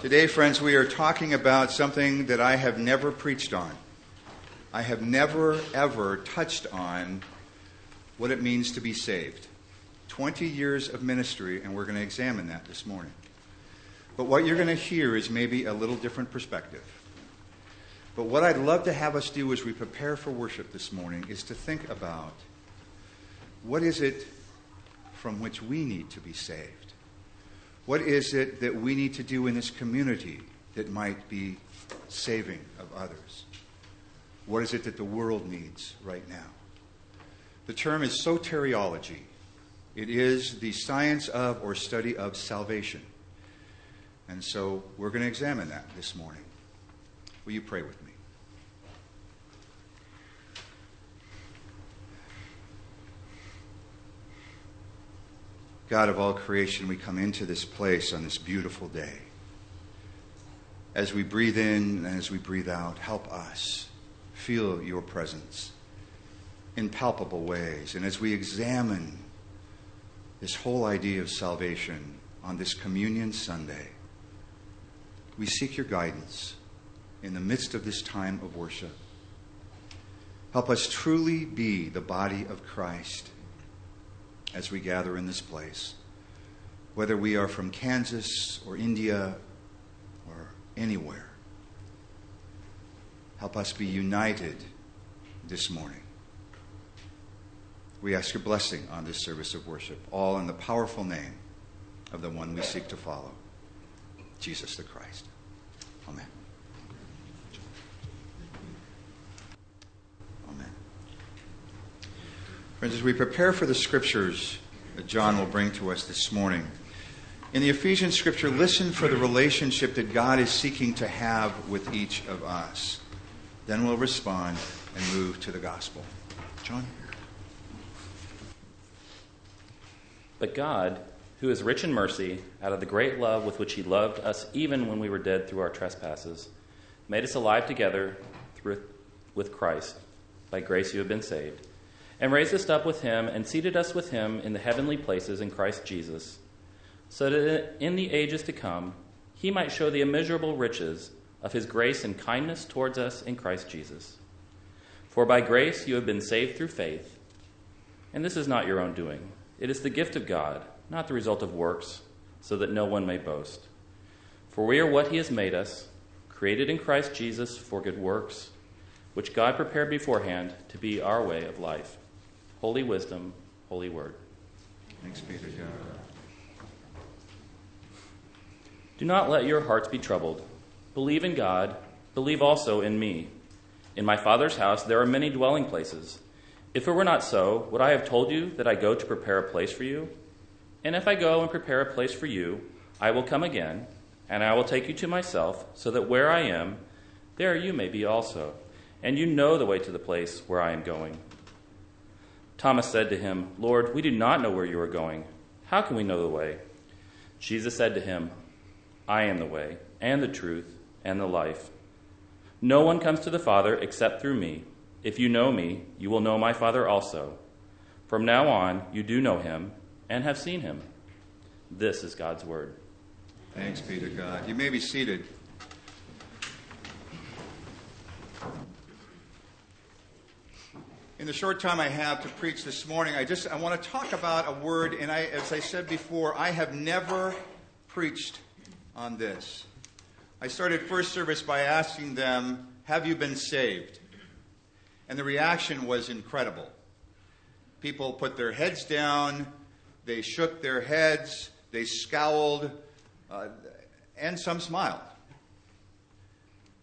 Today, friends, we are talking about something that I have never preached on. I have never, ever touched on what it means to be saved. 20 years of ministry, and we're going to examine that this morning. But what you're going to hear is maybe a little different perspective. But what I'd love to have us do as we prepare for worship this morning is to think about what is it from which we need to be saved? What is it that we need to do in this community that might be saving of others? What is it that the world needs right now? The term is soteriology. It is the science of or study of salvation. And so we're going to examine that this morning. Will you pray with me? God of all creation, we come into this place on this beautiful day. As we breathe in and as we breathe out, help us feel your presence in palpable ways. And as we examine this whole idea of salvation on this Communion Sunday, we seek your guidance in the midst of this time of worship. Help us truly be the body of Christ as we gather in this place. Whether we are from Kansas or India or anywhere, help us be united this morning. We ask your blessing on this service of worship, all in the powerful name of the one we seek to follow, Jesus the Christ. Amen. Friends, as we prepare for the scriptures that John will bring to us this morning, in the Ephesians scripture, listen for the relationship that God is seeking to have with each of us. Then we'll respond and move to the gospel. John? But God, who is rich in mercy, out of the great love with which He loved us even when we were dead through our trespasses, made us alive together through, with Christ. By grace you have been saved and raised us up with him and seated us with him in the heavenly places in Christ Jesus, so that in the ages to come he might show the immeasurable riches of his grace and kindness towards us in Christ Jesus. For by grace you have been saved through faith, and this is not your own doing. It is the gift of God, not the result of works, so that no one may boast. For we are what he has made us, created in Christ Jesus for good works, which God prepared beforehand to be our way of life holy wisdom, holy word. Thanks be to God. Do not let your hearts be troubled. Believe in God, believe also in me. In my Father's house there are many dwelling places. If it were not so, would I have told you that I go to prepare a place for you? And if I go and prepare a place for you, I will come again, and I will take you to myself, so that where I am, there you may be also. And you know the way to the place where I am going. Thomas said to him, Lord, we do not know where you are going. How can we know the way? Jesus said to him, I am the way, and the truth, and the life. No one comes to the Father except through me. If you know me, you will know my Father also. From now on, you do know him and have seen him. This is God's word. Thanks be to God. You may be seated. In the short time I have to preach this morning, I just I want to talk about a word, and I, as I said before, I have never preached on this. I started first service by asking them, "Have you been saved?" And the reaction was incredible. People put their heads down, they shook their heads, they scowled, uh, and some smiled.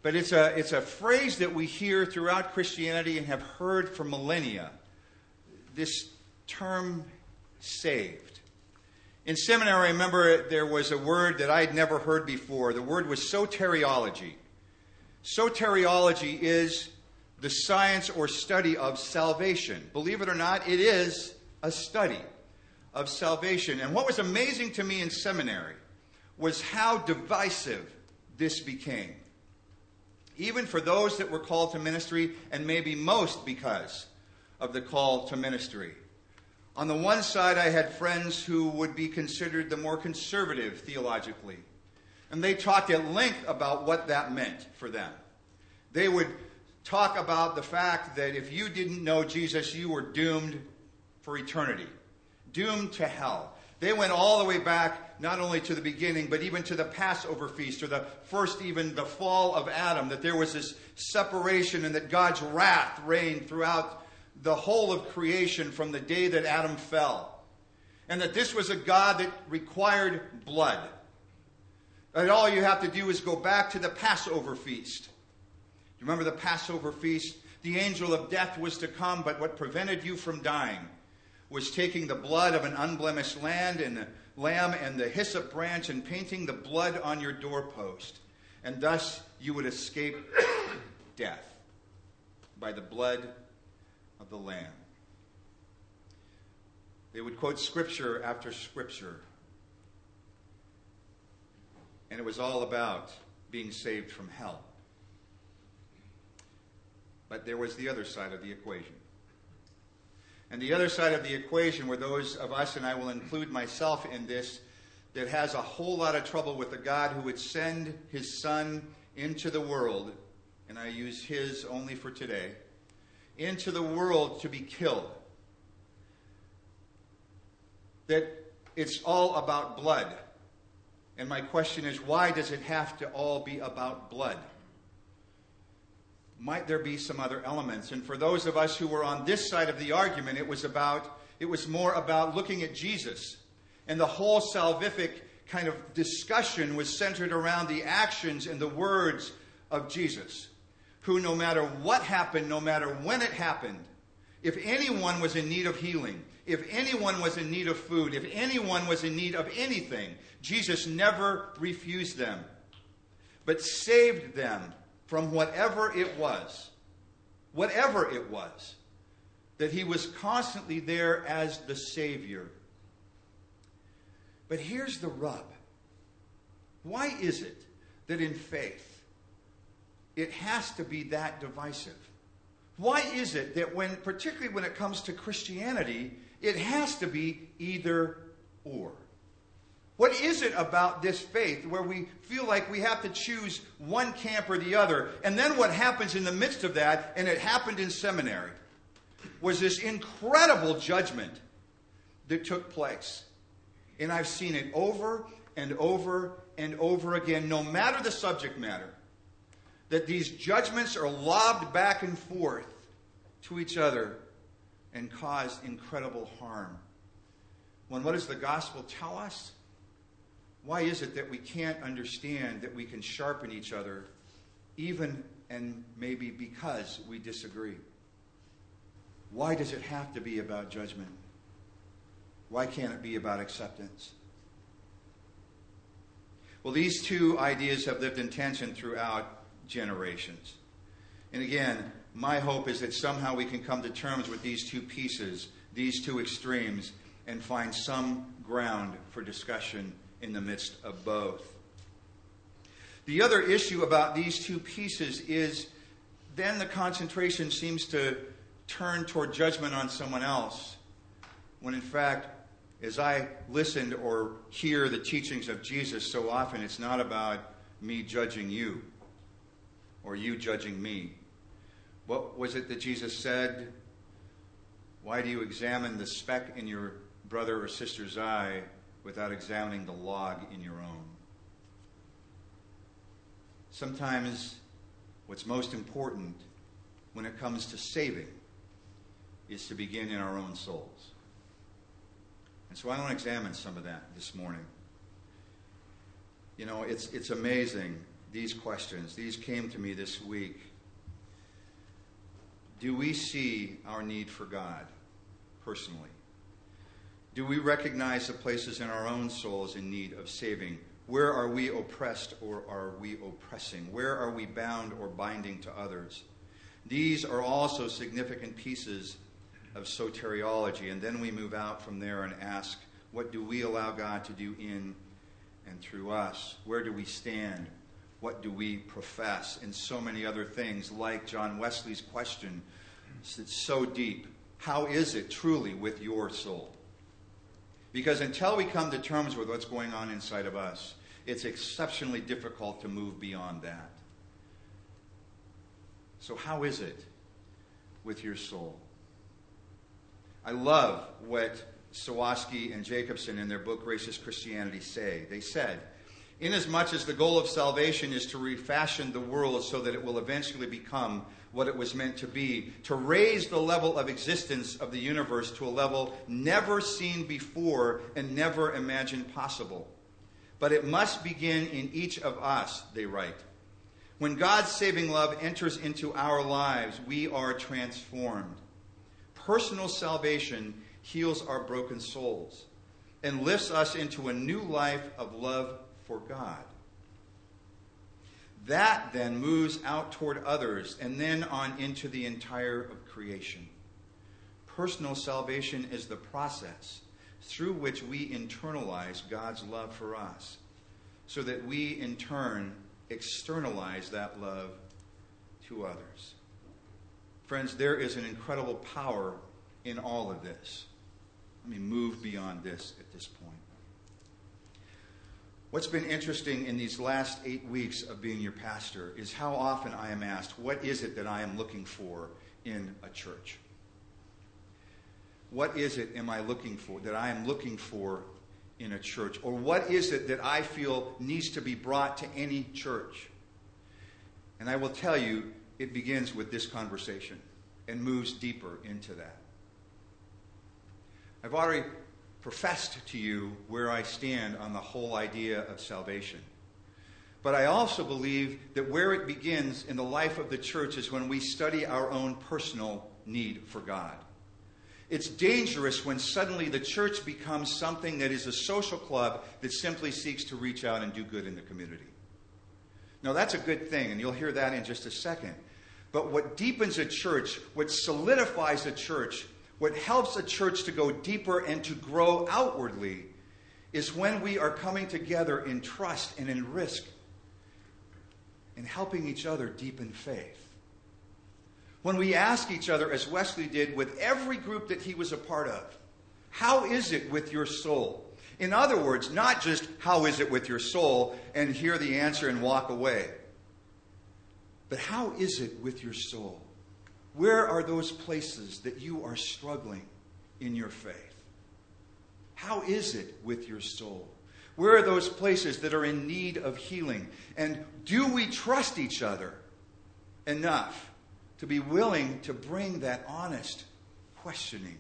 But it's a, it's a phrase that we hear throughout Christianity and have heard for millennia. This term, saved. In seminary, I remember there was a word that I'd never heard before. The word was soteriology. Soteriology is the science or study of salvation. Believe it or not, it is a study of salvation. And what was amazing to me in seminary was how divisive this became even for those that were called to ministry, and maybe most because of the call to ministry. On the one side, I had friends who would be considered the more conservative theologically. And they talked at length about what that meant for them. They would talk about the fact that if you didn't know Jesus, you were doomed for eternity, doomed to hell. They went all the way back, not only to the beginning, but even to the Passover feast, or the first, even the fall of Adam, that there was this separation and that God's wrath reigned throughout the whole of creation from the day that Adam fell. And that this was a God that required blood. And all you have to do is go back to the Passover feast. You remember the Passover feast? The angel of death was to come, but what prevented you from dying was taking the blood of an unblemished and lamb and the hyssop branch and painting the blood on your doorpost. And thus you would escape death by the blood of the lamb. They would quote scripture after scripture. And it was all about being saved from hell. But there was the other side of the equation. And the other side of the equation were those of us, and I will include myself in this, that has a whole lot of trouble with the God who would send his son into the world, and I use his only for today, into the world to be killed. That it's all about blood. And my question is, why does it have to all be about blood? Might there be some other elements? And for those of us who were on this side of the argument, it was about it was more about looking at Jesus. And the whole salvific kind of discussion was centered around the actions and the words of Jesus, who no matter what happened, no matter when it happened, if anyone was in need of healing, if anyone was in need of food, if anyone was in need of anything, Jesus never refused them, but saved them from whatever it was, whatever it was, that he was constantly there as the Savior. But here's the rub why is it that in faith it has to be that divisive? Why is it that when, particularly when it comes to Christianity, it has to be either or? What is it about this faith where we feel like we have to choose one camp or the other? And then what happens in the midst of that, and it happened in seminary, was this incredible judgment that took place. And I've seen it over and over and over again, no matter the subject matter, that these judgments are lobbed back and forth to each other and cause incredible harm. When what does the gospel tell us? Why is it that we can't understand that we can sharpen each other, even and maybe because we disagree? Why does it have to be about judgment? Why can't it be about acceptance? Well, these two ideas have lived in tension throughout generations. And again, my hope is that somehow we can come to terms with these two pieces, these two extremes, and find some ground for discussion in the midst of both. The other issue about these two pieces is then the concentration seems to turn toward judgment on someone else, when in fact, as I listened or hear the teachings of Jesus so often, it's not about me judging you or you judging me. What was it that Jesus said? Why do you examine the speck in your brother or sister's eye without examining the log in your own. Sometimes what's most important when it comes to saving is to begin in our own souls. And so I want to examine some of that this morning. You know, it's, it's amazing, these questions. These came to me this week. Do we see our need for God personally? Do we recognize the places in our own souls in need of saving? Where are we oppressed or are we oppressing? Where are we bound or binding to others? These are also significant pieces of soteriology. And then we move out from there and ask, what do we allow God to do in and through us? Where do we stand? What do we profess? And so many other things, like John Wesley's question. It's so deep. How is it truly with your soul? Because until we come to terms with what's going on inside of us, it's exceptionally difficult to move beyond that. So, how is it with your soul? I love what Sawatsky and Jacobsen in their book Gracious Christianity say. They said, Inasmuch as the goal of salvation is to refashion the world so that it will eventually become what it was meant to be, to raise the level of existence of the universe to a level never seen before and never imagined possible. But it must begin in each of us, they write. When God's saving love enters into our lives, we are transformed. Personal salvation heals our broken souls and lifts us into a new life of love for God. That then moves out toward others and then on into the entire of creation. Personal salvation is the process through which we internalize God's love for us so that we in turn externalize that love to others. Friends, there is an incredible power in all of this. Let me move beyond this at this point. What's been interesting in these last eight weeks of being your pastor is how often I am asked, What is it that I am looking for in a church? What is it am I looking for that I am looking for in a church? Or what is it that I feel needs to be brought to any church? And I will tell you, it begins with this conversation and moves deeper into that. I've already professed to you where I stand on the whole idea of salvation. But I also believe that where it begins in the life of the church is when we study our own personal need for God. It's dangerous when suddenly the church becomes something that is a social club that simply seeks to reach out and do good in the community. Now, that's a good thing, and you'll hear that in just a second. But what deepens a church, what solidifies a church, what helps a church to go deeper and to grow outwardly is when we are coming together in trust and in risk and helping each other deepen faith. When we ask each other, as Wesley did with every group that he was a part of, how is it with your soul? In other words, not just how is it with your soul and hear the answer and walk away, but how is it with your soul? Where are those places that you are struggling in your faith? How is it with your soul? Where are those places that are in need of healing? And do we trust each other enough to be willing to bring that honest questioning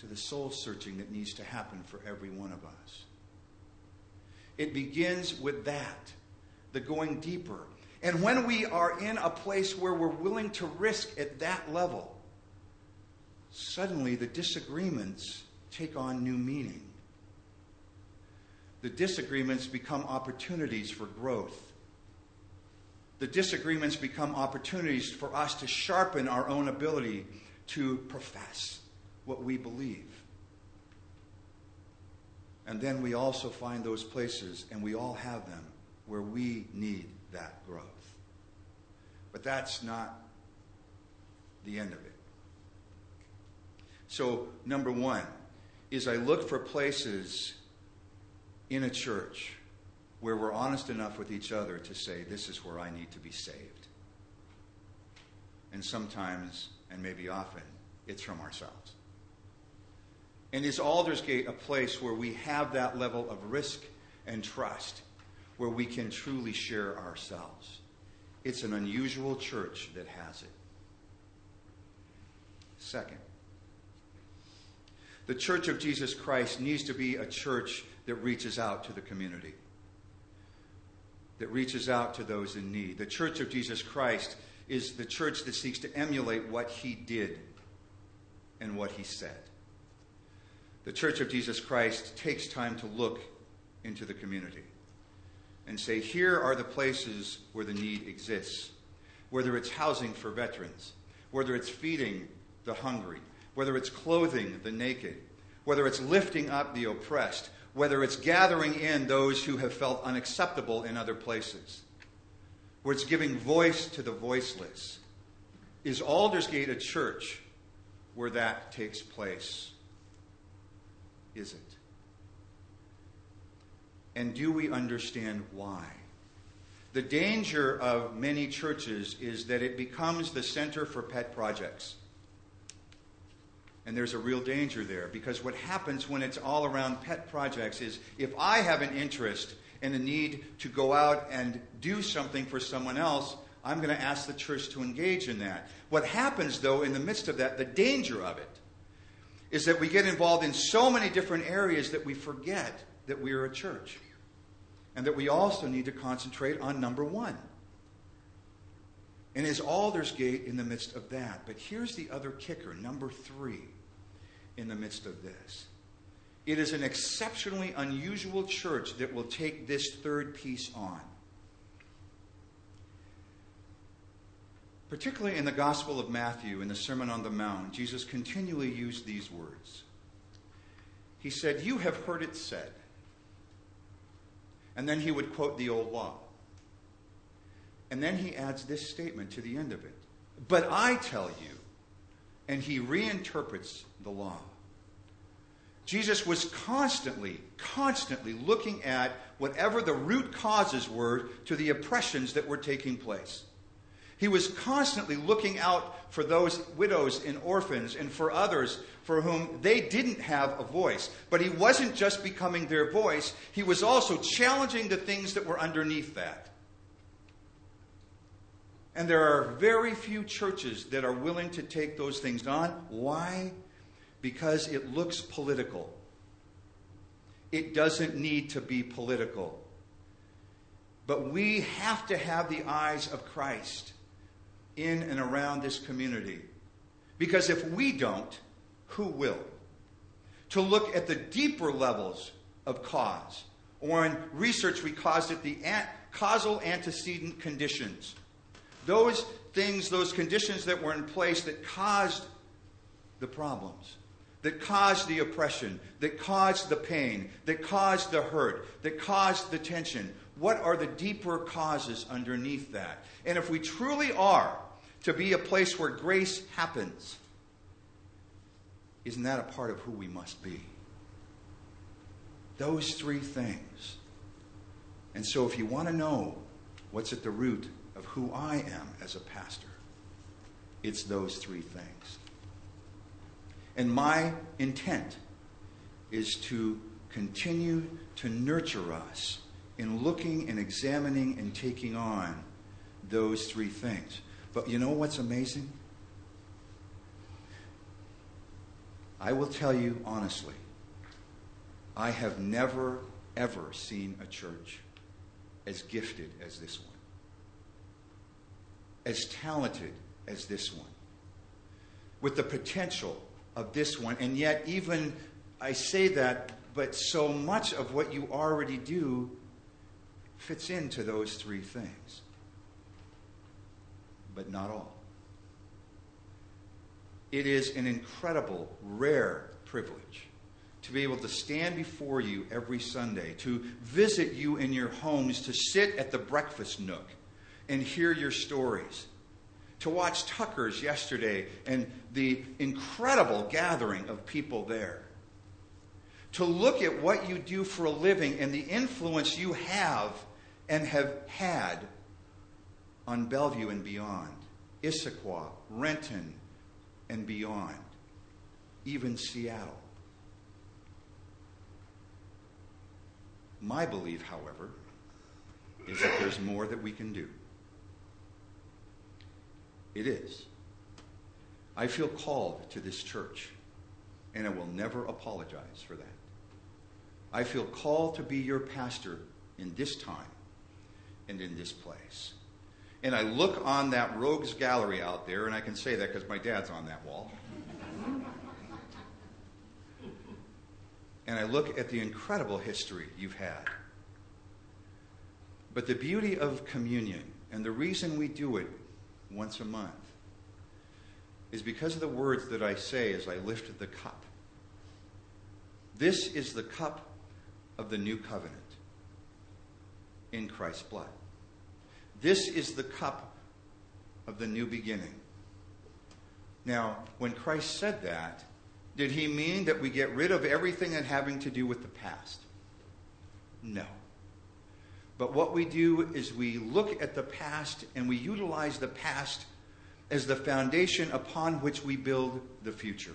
to the soul searching that needs to happen for every one of us? It begins with that, the going deeper, and when we are in a place where we're willing to risk at that level, suddenly the disagreements take on new meaning. The disagreements become opportunities for growth. The disagreements become opportunities for us to sharpen our own ability to profess what we believe. And then we also find those places, and we all have them, where we need that growth. But that's not the end of it. So, number one is I look for places in a church where we're honest enough with each other to say, This is where I need to be saved. And sometimes, and maybe often, it's from ourselves. And is Aldersgate a place where we have that level of risk and trust where we can truly share ourselves. It's an unusual church that has it. Second, the Church of Jesus Christ needs to be a church that reaches out to the community, that reaches out to those in need. The Church of Jesus Christ is the church that seeks to emulate what he did and what he said. The Church of Jesus Christ takes time to look into the community and say, here are the places where the need exists. Whether it's housing for veterans, whether it's feeding the hungry, whether it's clothing the naked, whether it's lifting up the oppressed, whether it's gathering in those who have felt unacceptable in other places, where it's giving voice to the voiceless. Is Aldersgate a church where that takes place? Is it? And do we understand why? The danger of many churches is that it becomes the center for pet projects. And there's a real danger there because what happens when it's all around pet projects is if I have an interest and a need to go out and do something for someone else, I'm going to ask the church to engage in that. What happens, though, in the midst of that, the danger of it, is that we get involved in so many different areas that we forget that we are a church. And that we also need to concentrate on number one. And is Aldersgate in the midst of that? But here's the other kicker, number three in the midst of this. It is an exceptionally unusual church that will take this third piece on. Particularly in the Gospel of Matthew, in the Sermon on the Mount, Jesus continually used these words. He said, You have heard it said. And then he would quote the old law. And then he adds this statement to the end of it. But I tell you, and he reinterprets the law. Jesus was constantly, constantly looking at whatever the root causes were to the oppressions that were taking place. He was constantly looking out for those widows and orphans and for others for whom they didn't have a voice. But he wasn't just becoming their voice, he was also challenging the things that were underneath that. And there are very few churches that are willing to take those things on. Why? Because it looks political. It doesn't need to be political. But we have to have the eyes of Christ in and around this community. Because if we don't, who will? To look at the deeper levels of cause, or in research we caused it the causal antecedent conditions those things, those conditions that were in place that caused the problems, that caused the oppression, that caused the pain, that caused the hurt, that caused the tension. What are the deeper causes underneath that? And if we truly are to be a place where grace happens, isn't that a part of who we must be? Those three things. And so, if you want to know what's at the root of who I am as a pastor. It's those three things. And my intent is to continue to nurture us in looking and examining and taking on those three things. But you know what's amazing? I will tell you honestly, I have never, ever seen a church as gifted as this one as talented as this one, with the potential of this one. And yet, even I say that, but so much of what you already do fits into those three things, but not all. It is an incredible, rare privilege to be able to stand before you every Sunday, to visit you in your homes, to sit at the breakfast nook and hear your stories. To watch Tucker's yesterday and the incredible gathering of people there. To look at what you do for a living and the influence you have and have had on Bellevue and beyond, Issaquah, Renton, and beyond, even Seattle. My belief, however, is that there's more that we can do. It is. I feel called to this church, and I will never apologize for that. I feel called to be your pastor in this time and in this place. And I look on that rogues gallery out there, and I can say that because my dad's on that wall. and I look at the incredible history you've had. But the beauty of communion and the reason we do it once a month is because of the words that I say as I lift the cup. This is the cup of the new covenant in Christ's blood. This is the cup of the new beginning. Now, when Christ said that, did he mean that we get rid of everything that having to do with the past? No. But what we do is we look at the past and we utilize the past as the foundation upon which we build the future.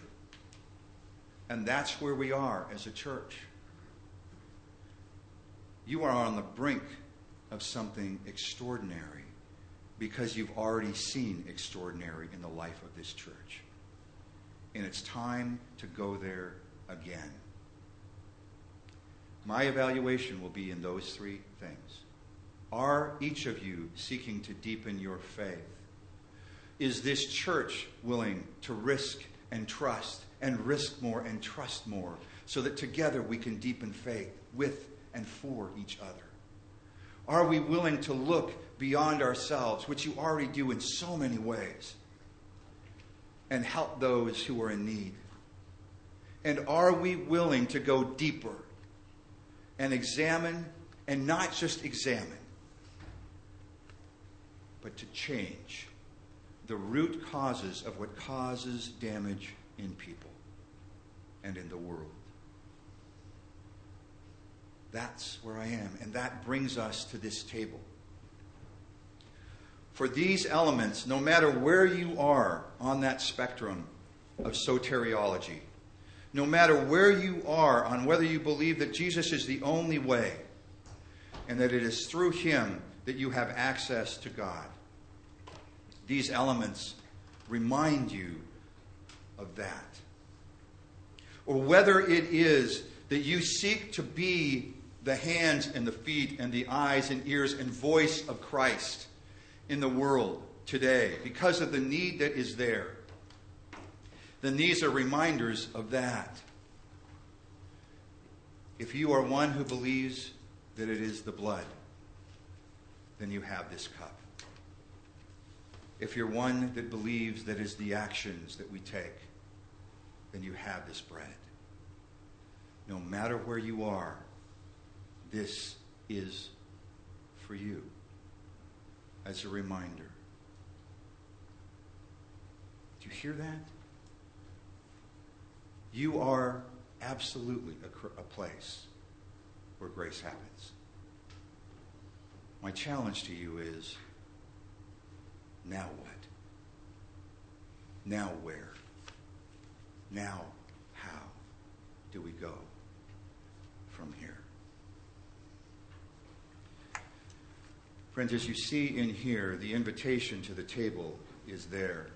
And that's where we are as a church. You are on the brink of something extraordinary because you've already seen extraordinary in the life of this church. And it's time to go there again. My evaluation will be in those three things. Are each of you seeking to deepen your faith? Is this church willing to risk and trust and risk more and trust more so that together we can deepen faith with and for each other? Are we willing to look beyond ourselves, which you already do in so many ways, and help those who are in need? And are we willing to go deeper and examine, and not just examine, but to change the root causes of what causes damage in people and in the world? That's where I am. And that brings us to this table. For these elements, no matter where you are on that spectrum of soteriology, no matter where you are on whether you believe that Jesus is the only way and that it is through him that you have access to God, these elements remind you of that. Or whether it is that you seek to be the hands and the feet and the eyes and ears and voice of Christ in the world today because of the need that is there, then these are reminders of that. If you are one who believes that it is the blood, then you have this cup. If you're one that believes that is the actions that we take, then you have this bread. No matter where you are, this is for you as a reminder. Do you hear that? You are absolutely a, a, place where grace happens. My challenge to you is now what? Now where? Now how do we go from here? Friends, as you see in here, the invitation to the table is there.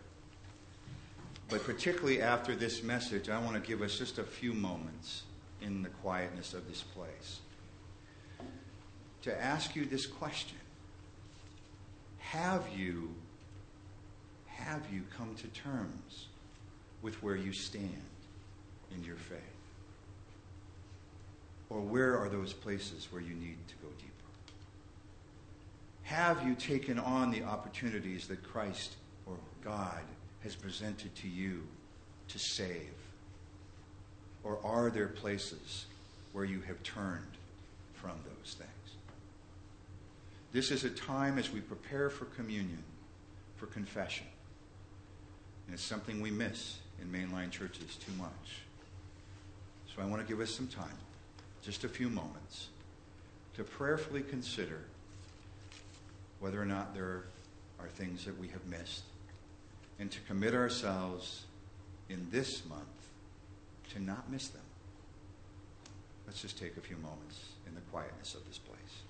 But particularly after this message, I want to give us just a few moments in the quietness of this place to ask you this question Have you, have you come to terms with where you stand in your faith? Or where are those places where you need to go deeper? Have you taken on the opportunities that Christ or God has presented to you to save? Or are there places where you have turned from those things? This is a time as we prepare for communion, for confession. And it's something we miss in mainline churches too much. So I want to give us some time, just a few moments, to prayerfully consider whether or not there are things that we have missed, and to commit ourselves in this month to not miss them. Let's just take a few moments in the quietness of this place.